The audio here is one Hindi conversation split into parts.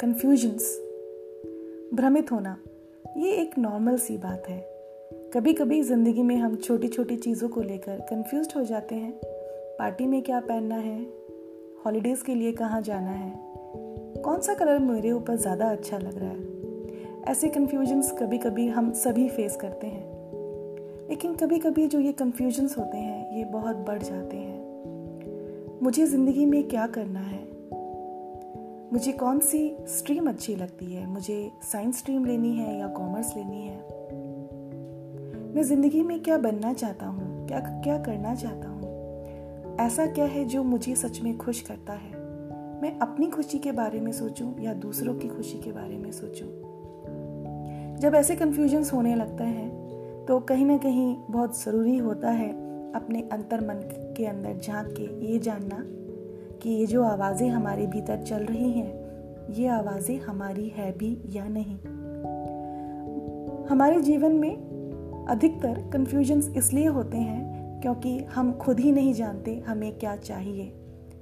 कन्फ्यूजन्स भ्रमित होना, ये एक नॉर्मल सी बात है। कभी कभी ज़िंदगी में हम छोटी छोटी चीज़ों को लेकर कंफ्यूज हो जाते हैं। पार्टी में क्या पहनना है? हॉलीडेज़ के लिए कहाँ जाना है? कौन सा कलर मेरे ऊपर ज़्यादा अच्छा लग रहा है? ऐसे कन्फ्यूजन्स कभी कभी हम सभी फेस करते हैं। लेकिन कभी कभी जो ये कन्फ्यूजन्स होते हैं, ये बहुत बढ़ जाते हैं। मुझे ज़िंदगी में क्या करना है? मुझे कौन सी स्ट्रीम अच्छी लगती है? मुझे साइंस स्ट्रीम लेनी है या कॉमर्स लेनी है? मैं ज़िंदगी में क्या बनना चाहता हूँ? क्या क्या करना चाहता हूँ? ऐसा क्या है जो मुझे सच में खुश करता है? मैं अपनी खुशी के बारे में सोचूं या दूसरों की खुशी के बारे में सोचूं? जब ऐसे कन्फ्यूजन्स होने लगते हैं तो कहीं ना कहीं बहुत ज़रूरी होता है अपने अंतर मन के अंदर झाँक के ये जानना कि ये जो आवाज़ें हमारे भीतर चल रही हैं, ये आवाज़ें हमारी है भी या नहीं? हमारे जीवन में अधिकतर कन्फ्यूजन्स इसलिए होते हैं क्योंकि हम खुद ही नहीं जानते हमें क्या चाहिए।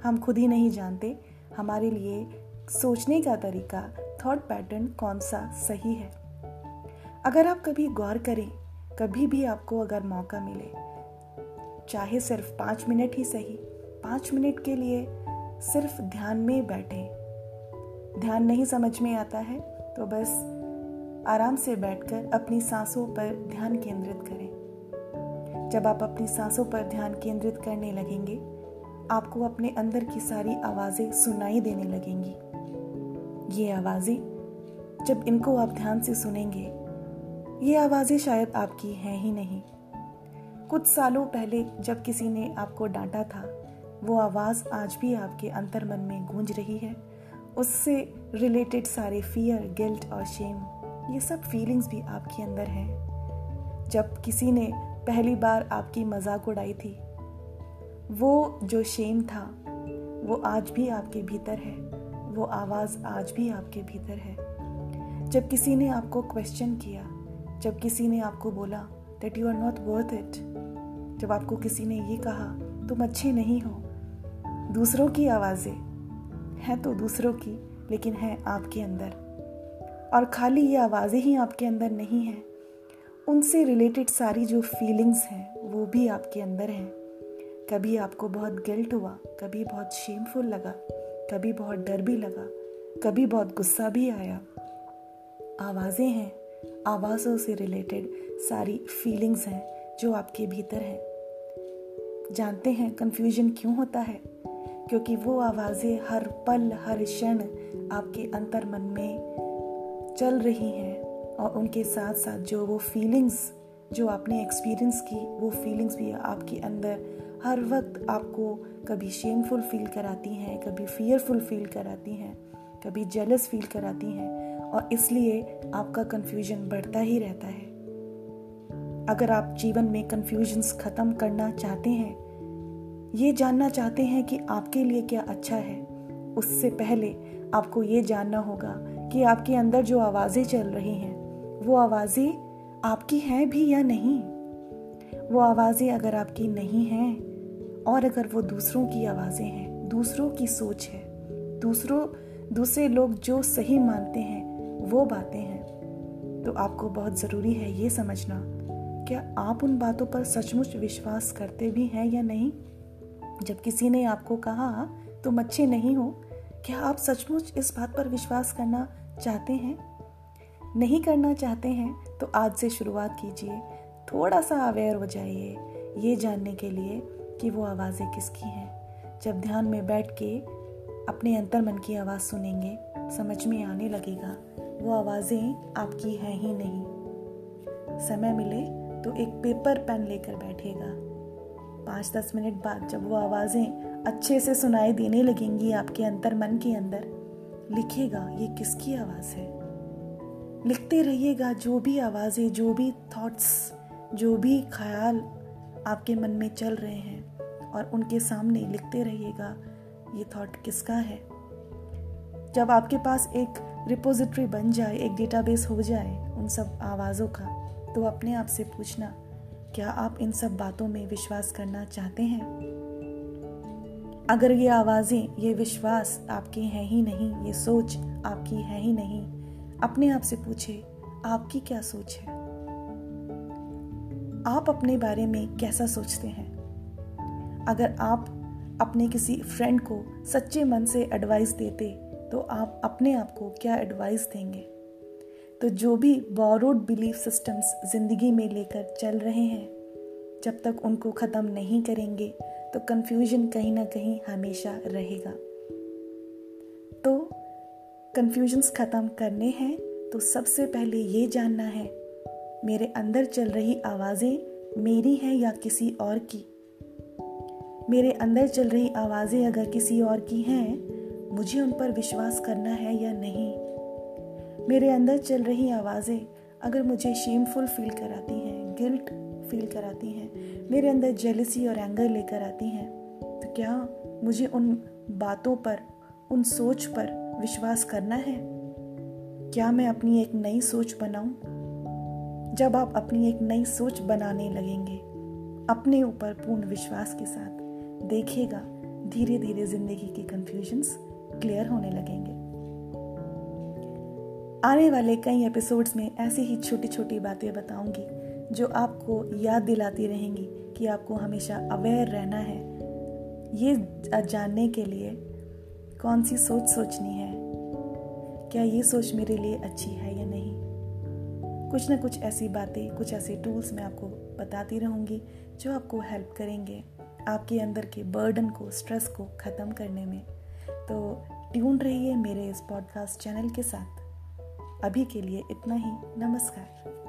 हम खुद ही नहीं जानते हमारे लिए सोचने का तरीका थॉट पैटर्न कौन सा सही है। अगर आप कभी गौर करें, कभी भी आपको अगर मौका मिले, चाहे सिर्फ़ पाँच मिनट ही सही, पाँच मिनट के लिए सिर्फ़ ध्यान में बैठे। ध्यान नहीं समझ में आता है तो बस आराम से बैठकर अपनी सांसों पर ध्यान केंद्रित करें। जब आप अपनी सांसों पर ध्यान केंद्रित करने लगेंगे, आपको अपने अंदर की सारी आवाज़ें सुनाई देने लगेंगी। ये आवाज़ें, जब इनको आप ध्यान से सुनेंगे, ये आवाज़ें शायद आपकी हैं ही नहीं। कुछ सालों पहले जब किसी ने आपको डांटा था वो आवाज़ आज भी आपके अंतर मन में गूंज रही है। उससे रिलेटेड सारे फियर गिल्ट और शेम ये सब फीलिंग्स भी आपके अंदर हैं। जब किसी ने पहली बार आपकी मज़ाक उड़ाई थी, वो जो शेम था, वो आज भी आपके भीतर है। वो आवाज़ आज भी आपके भीतर है। जब किसी ने आपको क्वेश्चन किया, जब किसी ने आपको बोला that you are not worth it जब आपको किसी ने ये कहा, तुम अच्छे नहीं हो दूसरों की आवाज़ें हैं तो दूसरों की, लेकिन हैं आपके अंदर। और खाली ये आवाज़ें ही आपके अंदर नहीं हैं। उनसे रिलेटेड सारी जो फीलिंग्स हैं, वो भी आपके अंदर हैं। कभी आपको बहुत गिल्ट हुआ, कभी बहुत शेमफुल लगा, कभी बहुत डर भी लगा, कभी बहुत गुस्सा भी आया। आवाज़ें हैं, आवाज़ों से रिलेटेड सारी फीलिंग्स हैं जो आपके भीतर हैं। जानते हैं कन्फ्यूज़न क्यों होता है? क्योंकि वो आवाज़ें हर पल, हर क्षण आपके अंतर मन में चल रही हैं और उनके साथ साथ जो वो फीलिंग्स जो आपने एक्सपीरियंस की, वो फीलिंग्स भी आपके अंदर हर वक्त आपको कभी शेमफुल फील कराती हैं, कभी फियरफुल फील कराती हैं, कभी जेलस फील कराती हैं और इसलिए आपका कन्फ्यूज़न बढ़ता ही रहता है। अगर आप जीवन में कन्फ्यूजन्स ख़त्म करना चाहते हैं ये जानना चाहते हैं कि आपके लिए क्या अच्छा है। उससे पहले आपको ये जानना होगा कि आपके अंदर जो आवाज़ें चल रही हैं, वो आवाज़ें आपकी हैं भी या नहीं? वो आवाज़ें अगर आपकी नहीं हैं और अगर वो दूसरों की आवाज़ें हैं, दूसरों की सोच है, दूसरों, दूसरे लोग जो सही मानते हैं, वो बातें हैं तो आपको बहुत ज़रूरी है ये समझना, क्या आप उन बातों पर सचमुच विश्वास करते भी हैं या नहीं? जब किसी ने आपको कहा, तुम अच्छे नहीं हो, क्या आप सचमुच इस बात पर विश्वास करना चाहते हैं? नहीं करना चाहते हैं तो आज से शुरुआत कीजिए। थोड़ा सा अवेयर हो जाइए, ये जानने के लिए कि वो आवाज़ें किसकी हैं। जब ध्यान में बैठ के अपने अंतर मन की आवाज़ सुनेंगे, समझ में आने लगेगा, वो आवाज़ें आपकी हैं ही नहीं। समय मिले तो एक पेपर पेन लेकर बैठेगा। पाँच दस मिनट बाद जब वो आवाज़ें अच्छे से सुनाई देने लगेंगी आपके अंतर मन के अंदर, लिखेगा, ये किसकी आवाज़ है? लिखते रहिएगा, जो भी आवाज़ें, जो भी थॉट्स जो भी ख्याल आपके मन में चल रहे हैं और उनके सामने लिखते रहिएगा, ये थॉट किसका है? जब आपके पास एक रिपोजिटरी बन जाए, एक डेटाबेस हो जाए उन सब आवाज़ों का तो अपने आप से पूछना क्या आप इन सब बातों में विश्वास करना चाहते हैं? अगर ये आवाज़ें, ये विश्वास आपके हैं ही नहीं, ये सोच आपकी है ही नहीं, अपने आप से पूछे, आपकी क्या सोच है? आप अपने बारे में कैसा सोचते हैं? अगर आप अपने किसी फ्रेंड को सच्चे मन से एडवाइस देते तो आप अपने आप को क्या एडवाइस देंगे? तो जो भी बोरोड बिलीफ सिस्टम्स ज़िंदगी में लेकर चल रहे हैं, जब तक उनको ख़त्म नहीं करेंगे तो कन्फ्यूज़न कहीं ना कहीं हमेशा रहेगा। तो कन्फ्यूजन्स ख़त्म करने हैं तो सबसे पहले ये जानना है, मेरे अंदर चल रही आवाज़ें मेरी हैं या किसी और की? मेरे अंदर चल रही आवाज़ें अगर किसी और की हैं, मुझे उन पर विश्वास करना है या नहीं? मेरे अंदर चल रही आवाज़ें अगर मुझे शेमफुल फील कराती हैं गिल्ट फील कराती हैं, मेरे अंदर जेलसी और एंगर लेकर आती हैं तो क्या मुझे उन बातों पर, उन सोच पर विश्वास करना है? क्या मैं अपनी एक नई सोच बनाऊँ? जब आप अपनी एक नई सोच बनाने लगेंगे, अपने ऊपर पूर्ण विश्वास के साथ, देखिएगा धीरे धीरे ज़िंदगी के कन्फ्यूजन्स क्लियर होने लगेंगे। आने वाले कई एपिसोड्स में ऐसी ही छोटी छोटी बातें बताऊँगी, जो आपको याद दिलाती रहेंगी कि आपको हमेशा अवेयर रहना है। ये जानने के लिए कौन सी सोच सोचनी है? क्या ये सोच मेरे लिए अच्छी है या नहीं? कुछ ना कुछ ऐसी बातें, कुछ ऐसे टूल्स मैं आपको बताती रहूँगी, जो आपको हेल्प करेंगे आपके अंदर के बर्डन को स्ट्रेस को ख़त्म करने में। तो ट्यून रहिए मेरे इस पॉडकास्ट चैनल के साथ। अभी के लिए इतना ही। नमस्कार।